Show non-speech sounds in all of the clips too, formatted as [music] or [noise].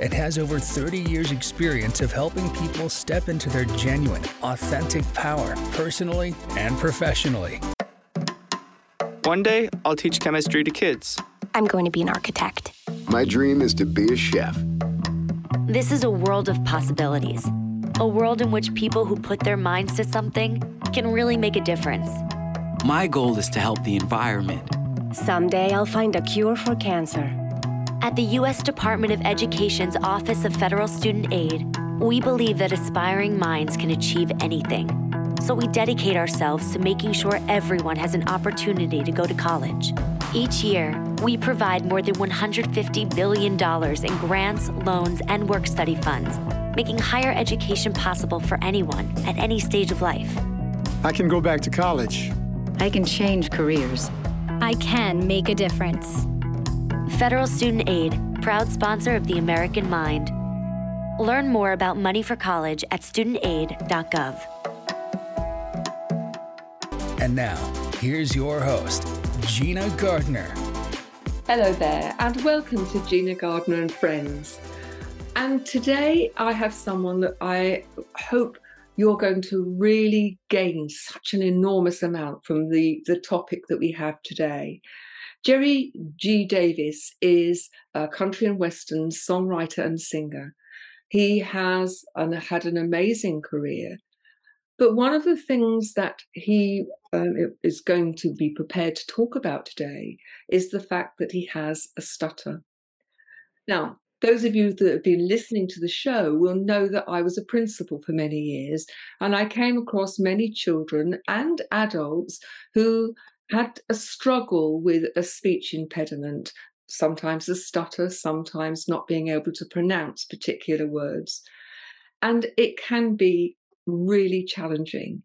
and has over 30 years' experience of helping people step into their genuine, authentic power, personally and professionally. One day, I'll teach chemistry to kids. I'm going to be an architect. My dream is to be a chef. This is a world of possibilities a world in which people who put their minds to something can really make a difference. My goal is to help the environment. Someday I'll find a cure for cancer. At the U.S. Department of Education's Office of Federal Student Aid, we believe that aspiring minds can achieve anything. So we dedicate ourselves to making sure everyone has an opportunity to go to college. Each year, we provide more than $150 billion in grants, loans, and work study funds making higher education possible for anyone at any stage of life. I can go back to college. I can change careers. I can make a difference. Federal Student Aid, proud sponsor of the American Mind. Learn more about money for college at studentaid.gov. And now, here's your host, Gina Gardner. Hello there, and welcome to Gina Gardner and Friends. And today I have someone that I hope you're going to really gain such an enormous amount from the, the topic that we have today. Jerry G. Davis is a country and western songwriter and singer. He has and had an amazing career. But one of the things that he um, is going to be prepared to talk about today is the fact that he has a stutter. Now, those of you that have been listening to the show will know that I was a principal for many years, and I came across many children and adults who had a struggle with a speech impediment, sometimes a stutter, sometimes not being able to pronounce particular words. And it can be really challenging.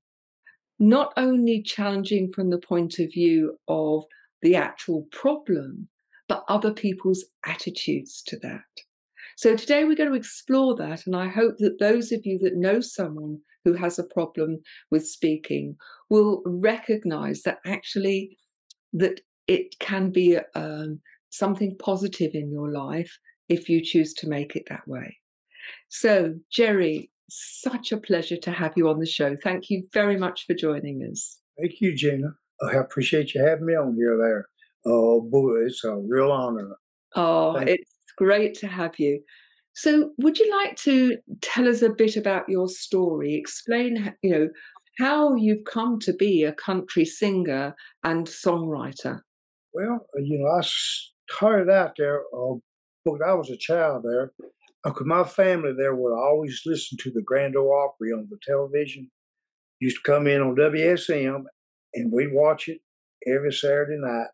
Not only challenging from the point of view of the actual problem, but other people's attitudes to that. So today we're going to explore that, and I hope that those of you that know someone who has a problem with speaking will recognize that actually that it can be um, something positive in your life if you choose to make it that way. So, Jerry, such a pleasure to have you on the show. Thank you very much for joining us. Thank you, Gina. I appreciate you having me on here there. Oh, boy, it's a real honor. Oh, Thank it's great to have you. So, would you like to tell us a bit about your story? Explain, you know, how you've come to be a country singer and songwriter. Well, uh, you know, I started out there uh, when I was a child there. Because my family there would always listen to the Grand Ole Opry on the television. Used to come in on WSM, and we'd watch it every Saturday night.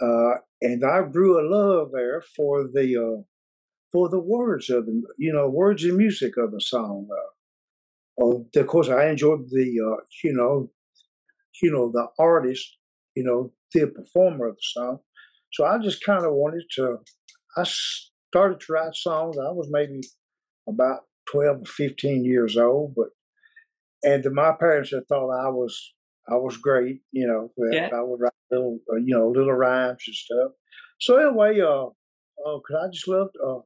Uh, and I grew a love there for the uh, for the words of the you know words and music of the song. Uh, of course, I enjoyed the uh, you know you know the artist, you know the performer of the song. So I just kind of wanted to. I started to write songs. I was maybe about twelve or fifteen years old, but and my parents had thought I was I was great, you know. Yeah. I would write little, uh, you know, little rhymes and stuff. So anyway, uh, uh, cause I just loved, uh,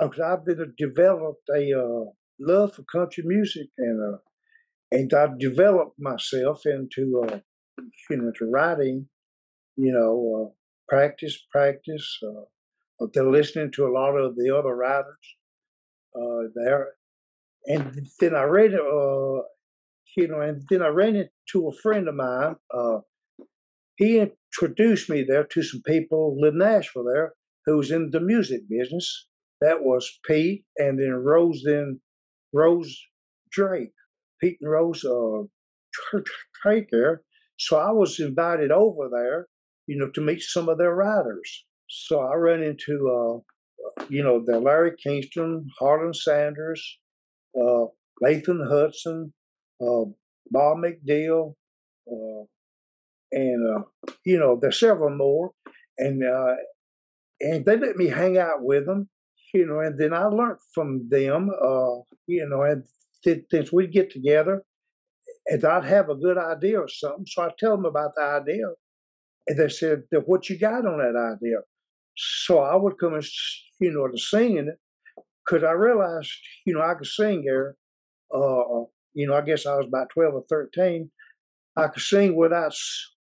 uh cause I've been developed a uh, love for country music, and uh, and I've developed myself into, uh, you know, to writing, you know, uh, practice, practice. Uh, they're listening to a lot of the other writers uh, there, and then I read, uh, you know, and then I ran into a friend of mine. Uh, he introduced me there to some people in Nashville there who was in the music business. That was Pete and then Rose, then Rose Drake, Pete and Rose uh, Drake there. So I was invited over there, you know, to meet some of their writers. So I ran into, uh, you know, the Larry Kingston, Harlan Sanders, uh, Latham Hudson, uh, Bob McDill, uh, and uh, you know there's several more, and uh, and they let me hang out with them, you know, and then I learned from them, uh, you know, and since we'd get together, and I'd have a good idea or something, so I tell them about the idea, and they said, "What you got on that idea?" So I would come and you know to singing it because I realized you know I could sing there. Uh, you know, I guess I was about twelve or thirteen. I could sing without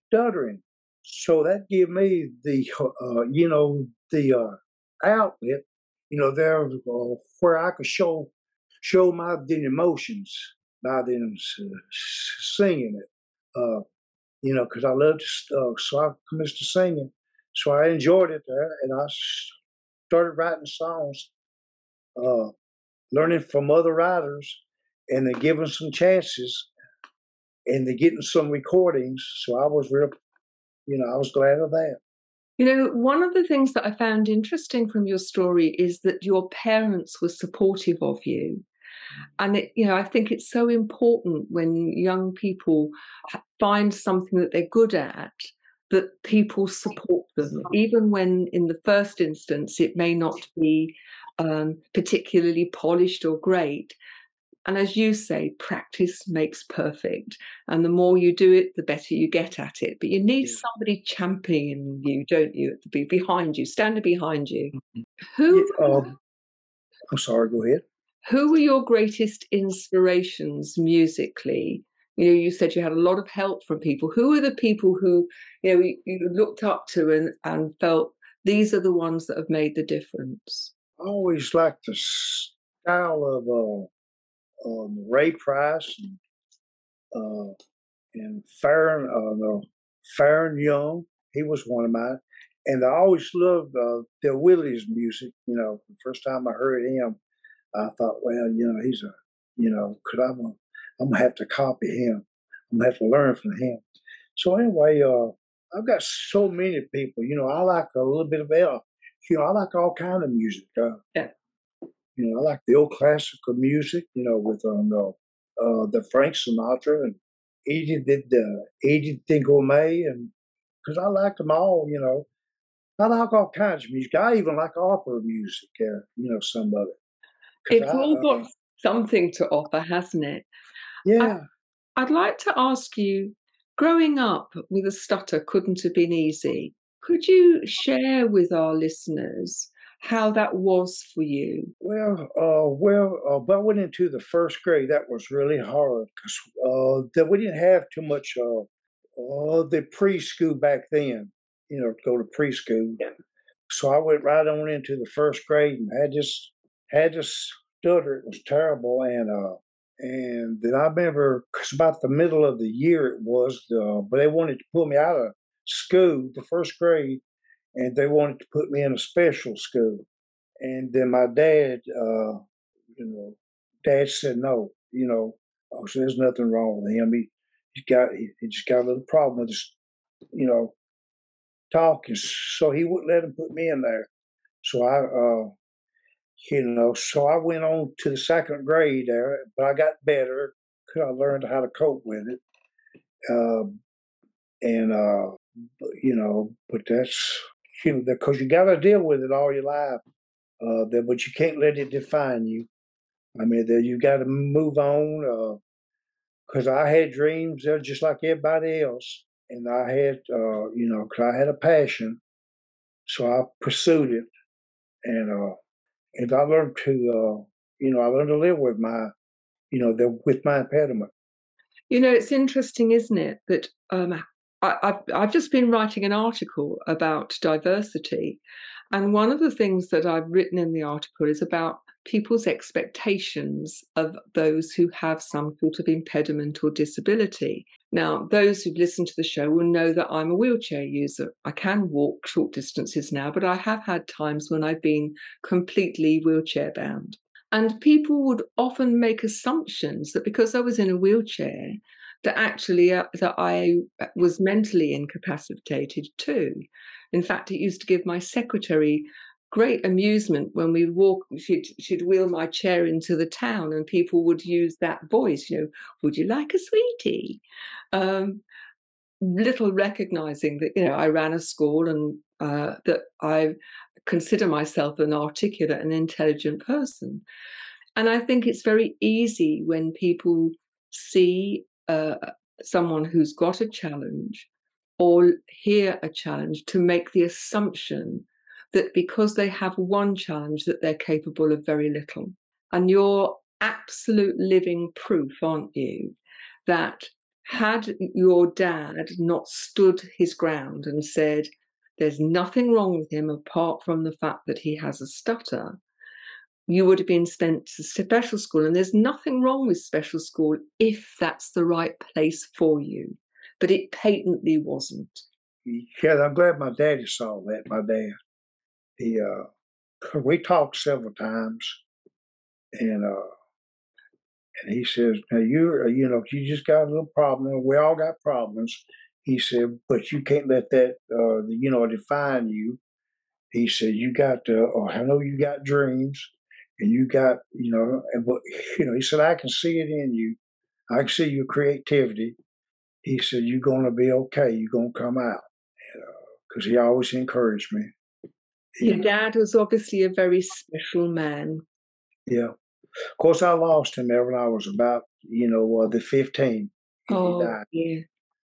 stuttering, so that gave me the uh, you know the uh, outlet. You know, there uh, where I could show show my the emotions by them singing it. Uh, you know, because I loved uh, so I commenced to singing. So I enjoyed it there, and I started writing songs, uh, learning from other writers, and then giving some chances, and they're getting some recordings. So I was real, you know, I was glad of that. You know, one of the things that I found interesting from your story is that your parents were supportive of you. And it, you know, I think it's so important when young people find something that they're good at that people support them, even when in the first instance it may not be um, particularly polished or great. And as you say, practice makes perfect. And the more you do it, the better you get at it. But you need yeah. somebody championing you, don't you? Be behind you, standing behind you. Mm-hmm. Who? Yeah, um, I'm sorry. Go ahead. Who were your greatest inspirations musically? You know, you said you had a lot of help from people. Who are the people who you know you looked up to and and felt these are the ones that have made the difference? I always liked the style of uh, um, Ray Price and uh, and Faron, uh, no, Faron Young. He was one of mine, and I always loved uh, the Willis music. You know, the first time I heard him, I thought, well, you know, he's a, you know, could I? I'm gonna have to copy him. I'm gonna have to learn from him. So anyway, uh, I've got so many people. You know, I like a little bit of L. You know, I like all kind of music. Uh, yeah. You know, I like the old classical music. You know, with um, uh, uh, the Frank Sinatra and Eddie did the Eydie Gormé, and because I like them all. You know, I like all kinds of music. I even like opera music. Uh, you know, some of it. It's I, all got uh, something to offer, hasn't it? Yeah. I, I'd like to ask you growing up with a stutter couldn't have been easy. Could you share with our listeners how that was for you? Well, uh, well, uh, when I went into the first grade, that was really hard because uh, that we didn't have too much uh, uh, the preschool back then. You know, to go to preschool. Yeah. So I went right on into the first grade and had just had to stutter. It was terrible, and uh, and then I remember, cause about the middle of the year it was, uh, but they wanted to pull me out of school, the first grade, and they wanted to put me in a special school. And then my dad, uh, you know, dad said no, you know, oh, so there's nothing wrong with him. He, he got, he, he just got a little problem with his, you know, talking. So he wouldn't let him put me in there. So I, uh, you know, so I went on to the second grade there, but I got better because I learned how to cope with it. Um, and, uh, you know, but that's, because you got to deal with it all your life. Uh, but you can't let it define you. I mean, that you got to move on. Because uh, I had dreams, they're just like everybody else. And I had, uh, you know, because I had a passion. So I pursued it. And, uh, and I learned to, uh, you know, I learned to live with my, you know, the, with my impediment. You know, it's interesting, isn't it, that um, I, I've just been writing an article about diversity, and one of the things that I've written in the article is about people's expectations of those who have some sort of impediment or disability. Now, those who've listened to the show will know that I'm a wheelchair user. I can walk short distances now, but I have had times when I've been completely wheelchair bound. And people would often make assumptions that because I was in a wheelchair, that actually uh, that I was mentally incapacitated too. In fact, it used to give my secretary great amusement when we walk she'd, she'd wheel my chair into the town and people would use that voice you know would you like a sweetie um, little recognizing that you know I ran a school and uh, that I consider myself an articulate and intelligent person. And I think it's very easy when people see someone who's got a challenge or hear a challenge to make the assumption that because they have one challenge that they're capable of very little. And you're absolute living proof aren't you that had your dad not stood his ground and said there's nothing wrong with him apart from the fact that he has a stutter you would have been sent to special school. And there's nothing wrong with special school if that's the right place for you. But it patently wasn't. Yeah, I'm glad my daddy saw that. My dad, he, uh, we talked several times, and uh, and he says, "Now you, you know, you just got a little problem. We all got problems." He said, "But you can't let that, uh, you know, define you." He said, "You got, to, oh, I know you got dreams." And you got, you know, and what, [laughs] you know, he said, I can see it in you. I can see your creativity. He said, you're going to be okay. You're going to come out. Because uh, he always encouraged me. Your dad was obviously a very special man. Yeah. Of course, I lost him there when I was about, you know, uh, the 15. Oh, yeah.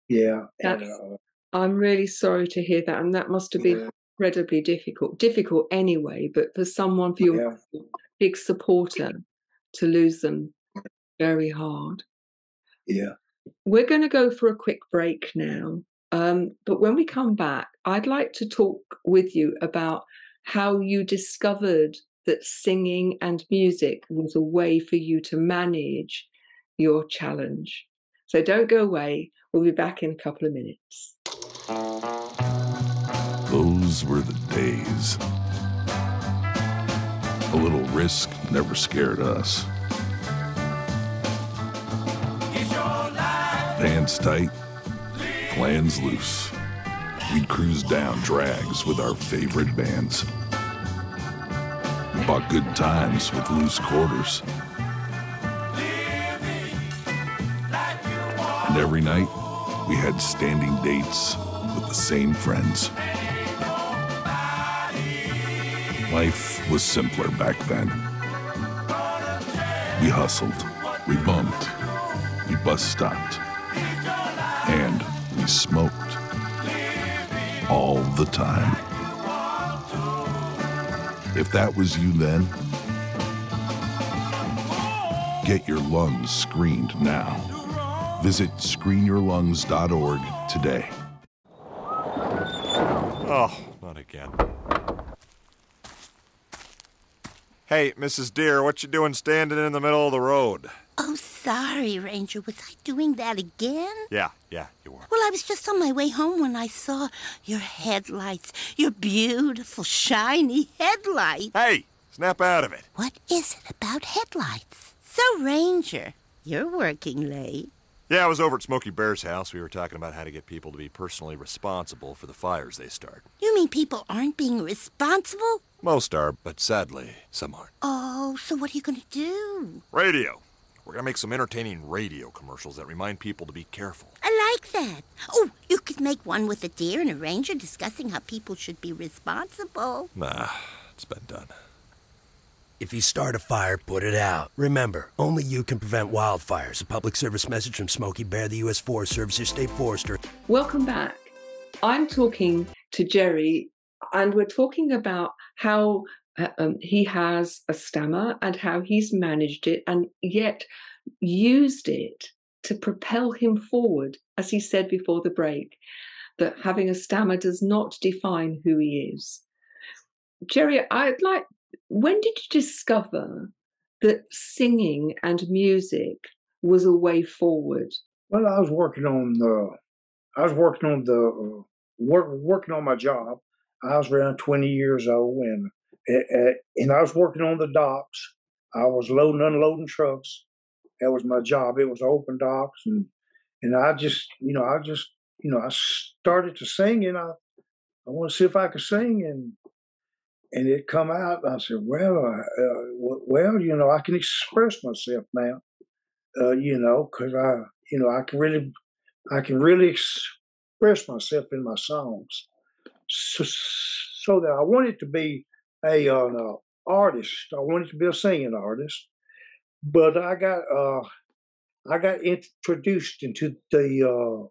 Yeah. That's, and, uh, I'm really sorry to hear that. And that must have been yeah. incredibly difficult. Difficult anyway, but for someone, for your yeah [laughs] big supporter to lose them very hard. Yeah. We're going to go for a quick break now. Um, but when we come back, I'd like to talk with you about how you discovered that singing and music was a way for you to manage your challenge. So don't go away. We'll be back in a couple of minutes. Those were the days a little risk never scared us. Pants tight, plans loose. We'd cruise down drags with our favorite bands. We bought good times with loose quarters. And every night, we had standing dates with the same friends. Life was simpler back then. We hustled, we bumped, we bus stopped, and we smoked. All the time. If that was you then, get your lungs screened now. Visit screenyourlungs.org today. Oh, not again. Hey, Mrs. Deer, what you doing standing in the middle of the road? Oh, sorry, Ranger. Was I doing that again? Yeah, yeah, you were. Well, I was just on my way home when I saw your headlights. Your beautiful, shiny headlights. Hey, snap out of it. What is it about headlights? So, Ranger, you're working late. Yeah, I was over at Smokey Bear's house. We were talking about how to get people to be personally responsible for the fires they start. You mean people aren't being responsible? Most are, but sadly, some aren't. Oh, so what are you going to do? Radio. We're going to make some entertaining radio commercials that remind people to be careful. I like that. Oh, you could make one with a deer and a ranger discussing how people should be responsible. Nah, it's been done. If you start a fire, put it out. Remember, only you can prevent wildfires. A public service message from Smokey Bear, the U.S. Forest Service, your state forester. Welcome back. I'm talking to Jerry, and we're talking about how uh, um, he has a stammer and how he's managed it and yet used it to propel him forward, as he said before the break, that having a stammer does not define who he is. Jerry, I'd like when did you discover that singing and music was a way forward? Well, I was working on the, I was working on the, uh, work, working on my job. I was around 20 years old and, and I was working on the docks. I was loading, unloading trucks. That was my job. It was open docks. And, and I just, you know, I just, you know, I started to sing and I, I want to see if I could sing. And and it come out. I said, well, uh, well, you know, I can express myself now, uh, you know, because I, you know, I can really, I can really, express myself in my songs. So, so that I wanted to be a uh, artist. I wanted to be a singing artist, but I got uh, I got introduced into the uh,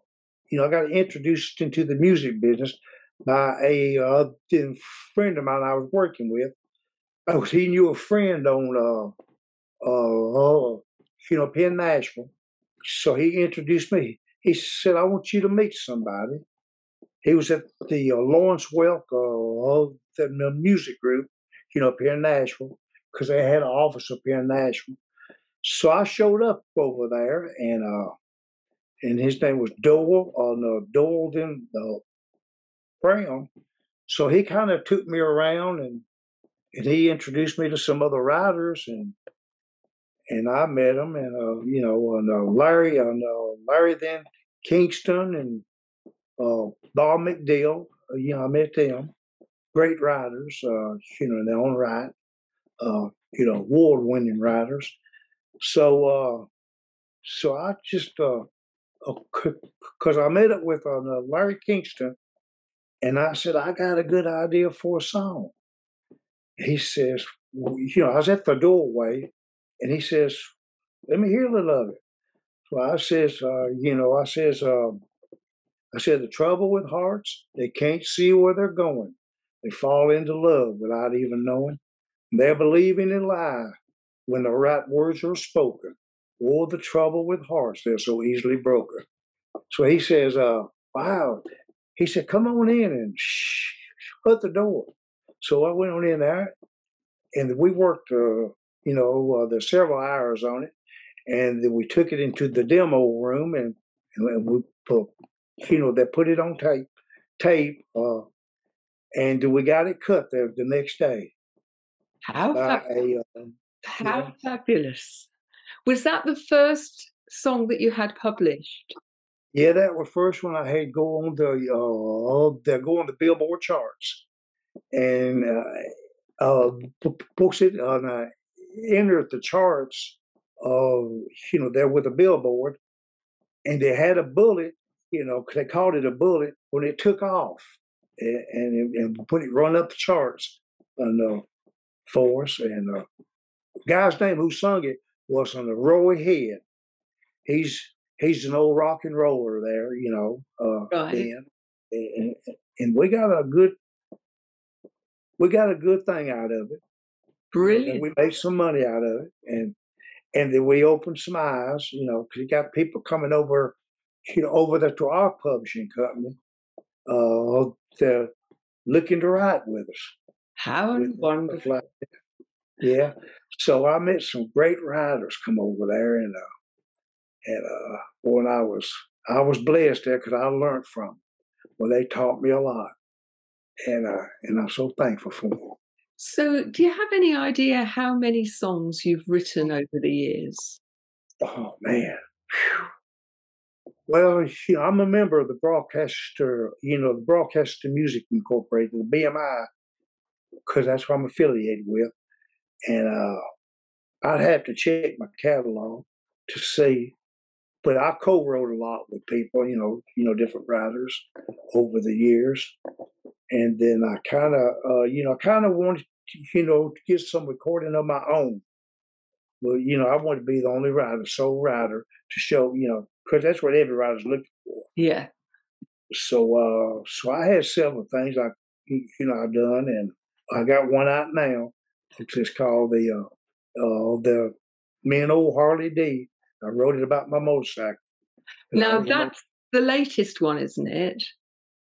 you know I got introduced into the music business by a uh, friend of mine I was working with. Oh, he knew a friend on uh, uh, you know Penn Nashville, so he introduced me. He said, "I want you to meet somebody." He was at the uh, Lawrence Welk uh, the music group, you know, up here in Nashville, because they had an office up here in Nashville. So I showed up over there, and uh, and his name was Dole, uh, no, Dole then uh, Brown. So he kind of took me around, and and he introduced me to some other writers, and and I met them, and uh, you know, and uh, Larry, and uh, Larry then Kingston, and uh, Bob McDill. Uh, you know, I met them. Great writers, uh, you know, in their own right. Uh, you know, award-winning writers. So, so I just, because I met up with Larry Kingston, and I said I got a good idea for a song. He says, well, you know, I was at the doorway, and he says, "Let me hear a little of it." So I says, uh, you know, I says, um, I said, the trouble with hearts, they can't see where they're going. They fall into love without even knowing. They're believing in lie when the right words are spoken. Oh, the trouble with hearts, they're so easily broken. So he says, uh, wow. He said, come on in and shut the door. So I went on in there and we worked, uh, you know, uh, there's several hours on it. And then we took it into the demo room and, and we put, you know, they put it on tape, tape, uh, and we got it cut there the next day. How, a, um, how yeah. fabulous! Was that the first song that you had published? Yeah, that was first one I had go on the uh, the go on the Billboard charts, and uh, uh, on uh, entered the charts. Uh, you know, there with a Billboard, and they had a bullet. You know, they called it a bullet when it took off, and and, and put it run up the charts and uh, for us. And uh, guy's name who sung it was on the Roy Head. He's he's an old rock and roller there, you know. Uh, right. and, and we got a good we got a good thing out of it. Brilliant. And we made some money out of it, and and then we opened some eyes, you know, because you got people coming over, you know, over there to our publishing company. Uh, they're looking to write with us. How wonderful! Like yeah, so I met some great writers come over there, and uh, and uh, when I was I was blessed there because I learned from them. Well, they taught me a lot, and uh, and I'm so thankful for them. So, do you have any idea how many songs you've written over the years? Oh man. Whew. Well, you know, I'm a member of the Broadcaster, you know, the Broadcaster Music Incorporated, the BMI, because that's what I'm affiliated with. And uh, I'd have to check my catalog to see. But I co-wrote a lot with people, you know, you know, different writers over the years, and then I kind of, uh, you know, kind of wanted, to, you know, to get some recording of my own. Well, you know, I wanted to be the only writer, sole writer, to show, you know, because that's what every writer's looking for. Yeah. So, uh, so I had several things I, you know, I done, and I got one out now. which is called the uh, uh, the me and old Harley D. I wrote it about my motorcycle. Now that's the latest one, isn't it?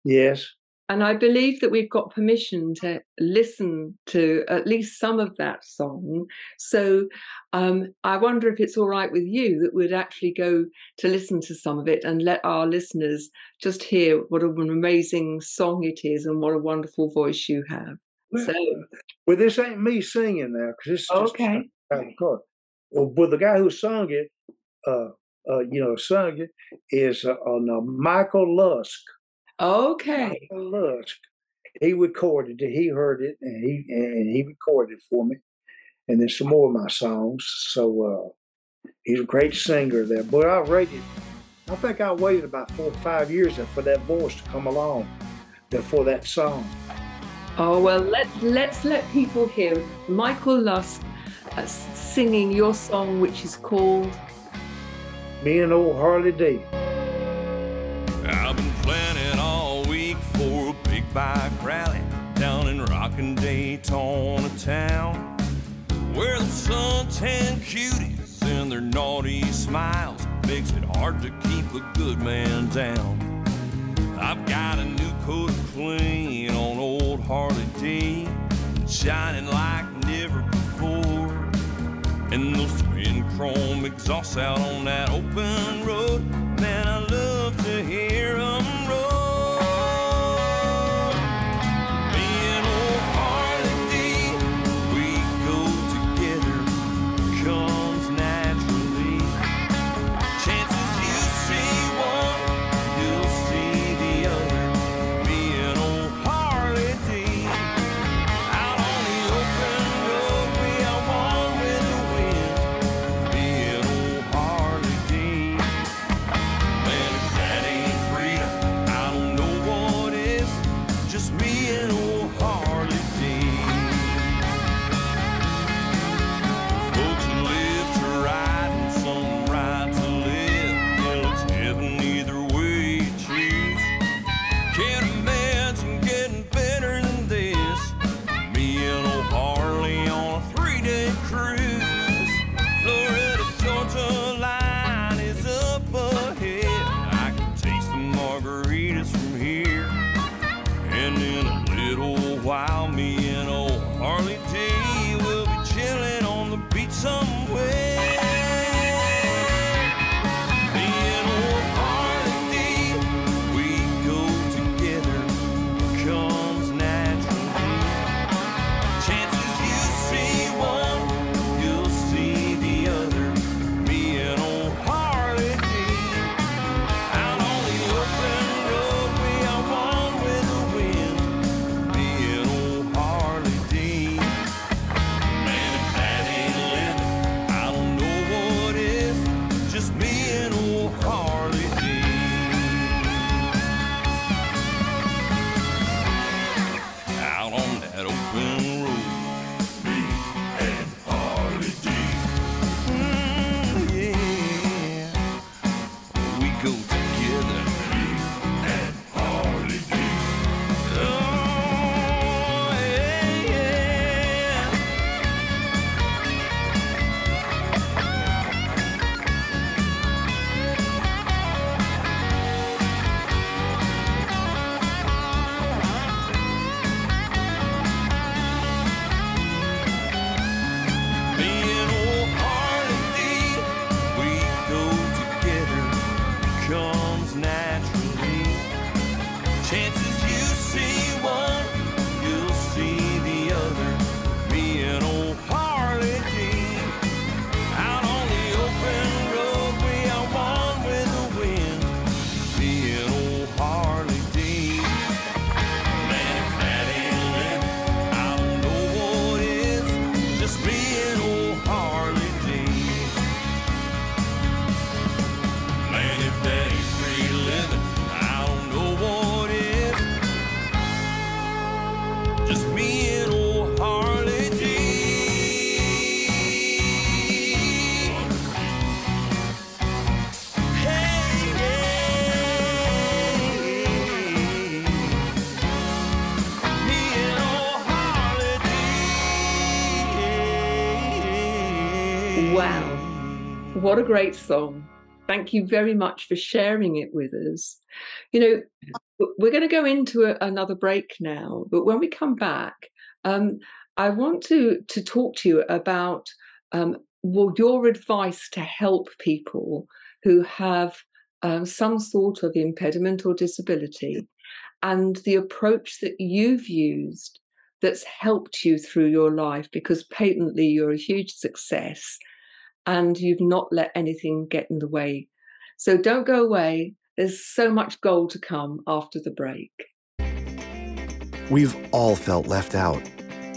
Yes. And I believe that we've got permission to listen to at least some of that song. So um, I wonder if it's all right with you that we'd actually go to listen to some of it and let our listeners just hear what an amazing song it is and what a wonderful voice you have. So, well, this ain't me singing now because it's okay. Well, but the guy who sung it, uh, uh, you know, sung it is uh, on uh, Michael Lusk. Okay. Michael Lusk. He recorded it. He heard it, and he and he recorded it for me. And then some more of my songs. So uh, he's a great singer there. But I rated I think I waited about four or five years for that voice to come along, for that song. Oh well, let let's let people hear Michael Lusk uh, singing your song, which is called "Me and Old Harley D." I've been planning all week for a big bike rally down in rockin' Daytona town, where the suntan cuties and their naughty smiles makes it hard to keep a good man down. I've got a new coat of clean on old Harley D, shining like never chrome exhaust out on that open road, What a great song. Thank you very much for sharing it with us. You know, we're going to go into a, another break now, but when we come back, um, I want to to talk to you about um, well, your advice to help people who have um, some sort of impediment or disability, and the approach that you've used that's helped you through your life because patently you're a huge success and you've not let anything get in the way. So don't go away. There's so much gold to come after the break. We've all felt left out.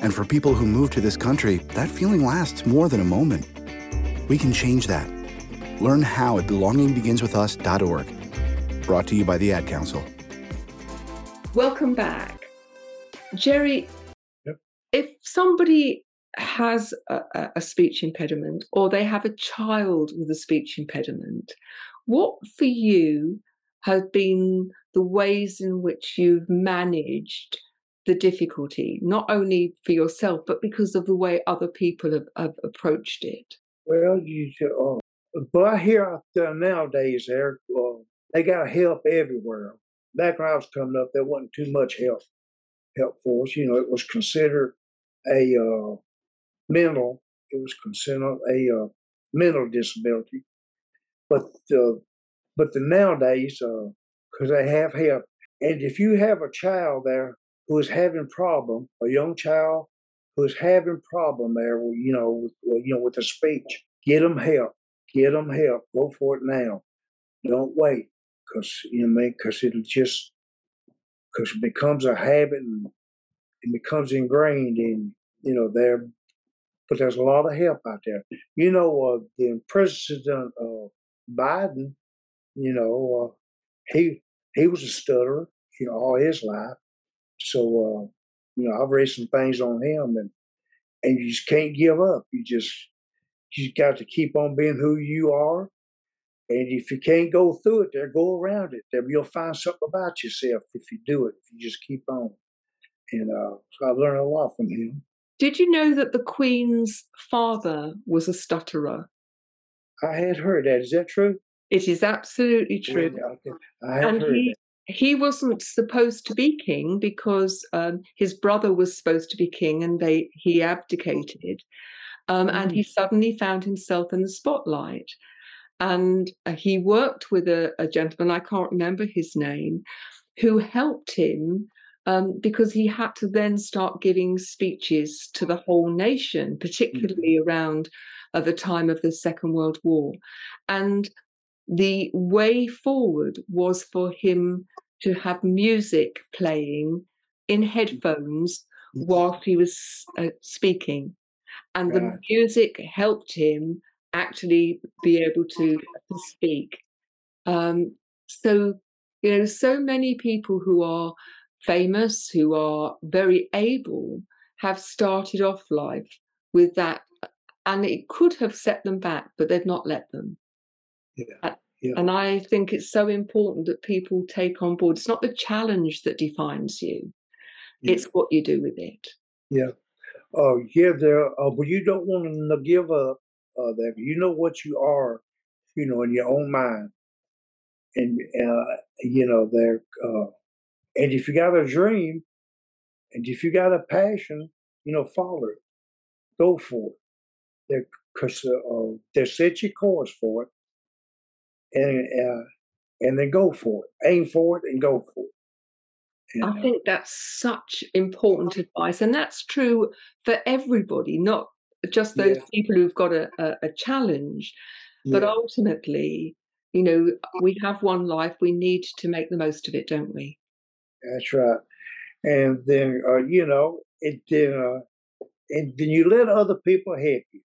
And for people who move to this country, that feeling lasts more than a moment. We can change that. Learn how at belongingbeginswithus.org. Brought to you by the Ad Council. Welcome back. Jerry, yep. if somebody has a, a, speech impediment or they have a child with a speech impediment, what for you have been the ways in which you've managed the difficulty, not only for yourself, but because of the way other people have, have approached it? Well, you, uh, but I hear nowadays, there uh, they got help everywhere. Back when I was coming up, there wasn't too much help help for us. You know, it was considered a uh, mental. It was considered a uh, mental disability. But uh, but the nowadays, because uh, they have help, and if you have a child there who is having problem, a young child who is having problem there, you know, with, you know, with the speech, get them help. Get them help. Go for it now. Don't wait, because you know, because it'll just because it becomes a habit and it becomes ingrained in you know there. But there's a lot of help out there. You know, uh, the President uh, Biden, you know, uh, he he was a stutterer, you know, all his life. So uh, you know, I've read some things on him, and and you just can't give up. You just you got to keep on being who you are. And if you can't go through it there, go around it. There, you'll find something about yourself if you do it. If you just keep on. And uh, so I've learned a lot from him. Did you know that the Queen's father was a stutterer? I had heard that. Is that true? It is absolutely true. Yeah, I and heard he, that. he wasn't supposed to be king because um, his brother was supposed to be king and they he abdicated. Um, mm. And he suddenly found himself in the spotlight. And uh, he worked with a, a, gentleman, I can't remember his name, who helped him um, because he had to then start giving speeches to the whole nation, mm. particularly mm. around uh, the time of the Second World War. And the way forward was for him to have music playing in mm. headphones whilst he was uh, speaking and the music helped him actually be able to, to speak. Um, so, you know, so many people who are famous, who are very able, have started off life with that, and it could have set them back, but they've not let them. Yeah. Yeah. And I think it's so important that people take on board. It's not the challenge that defines you; yeah. it's what you do with it. Yeah, uh, yeah, there, uh, but you don't want to give up uh, that. You know what you are, you know, in your own mind, and uh, you know there. And if you got a dream, and if you got a passion, you know, follow it, go for it. Because uh, uh, they set your course for it, and uh, and then go for it. Aim for it and go for it. I think that's such important advice. And that's true for everybody, not just those yeah. people who've got a, a, a challenge. Yeah. But ultimately, you know, we have one life. We need to make the most of it, don't we? That's right. And then, uh, you know, it then, uh, and then you let other people help you.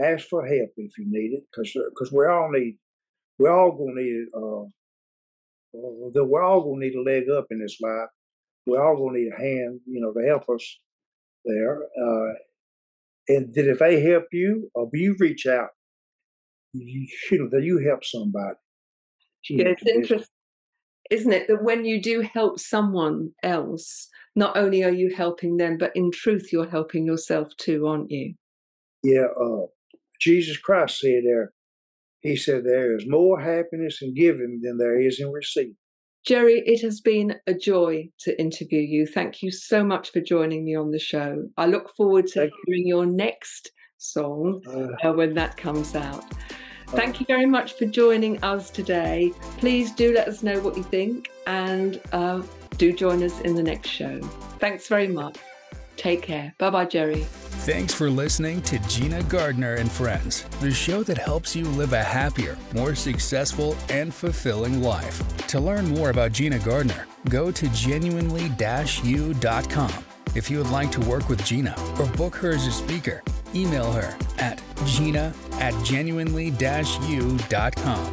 Ask for help if you need it, because because uh, we all need, we're all gonna need it. Uh, uh, we're all gonna need a leg up in this life we're all going to need a hand, you know, to help us there. Uh, and that if they help you or you reach out, you should that you help somebody. It's interesting, isn't it, that when you do help someone else, not only are you helping them, but in truth, you're helping yourself too, aren't you? Yeah. Uh, Jesus Christ said there, He said there is more happiness in giving than there is in receiving. Jerry, it has been a joy to interview you. Thank you so much for joining me on the show. I look forward to Thank hearing you. your next song uh, uh, when that comes out. Thank you very much for joining us today. Please do let us know what you think and uh, do join us in the next show. Thanks very much. Take care. Bye bye, Jerry. Thanks for listening to Gina Gardner and Friends, the show that helps you live a happier, more successful, and fulfilling life. To learn more about Gina Gardner, go to genuinely-u.com. If you would like to work with Gina or book her as a speaker, email her at gina at genuinely-u.com.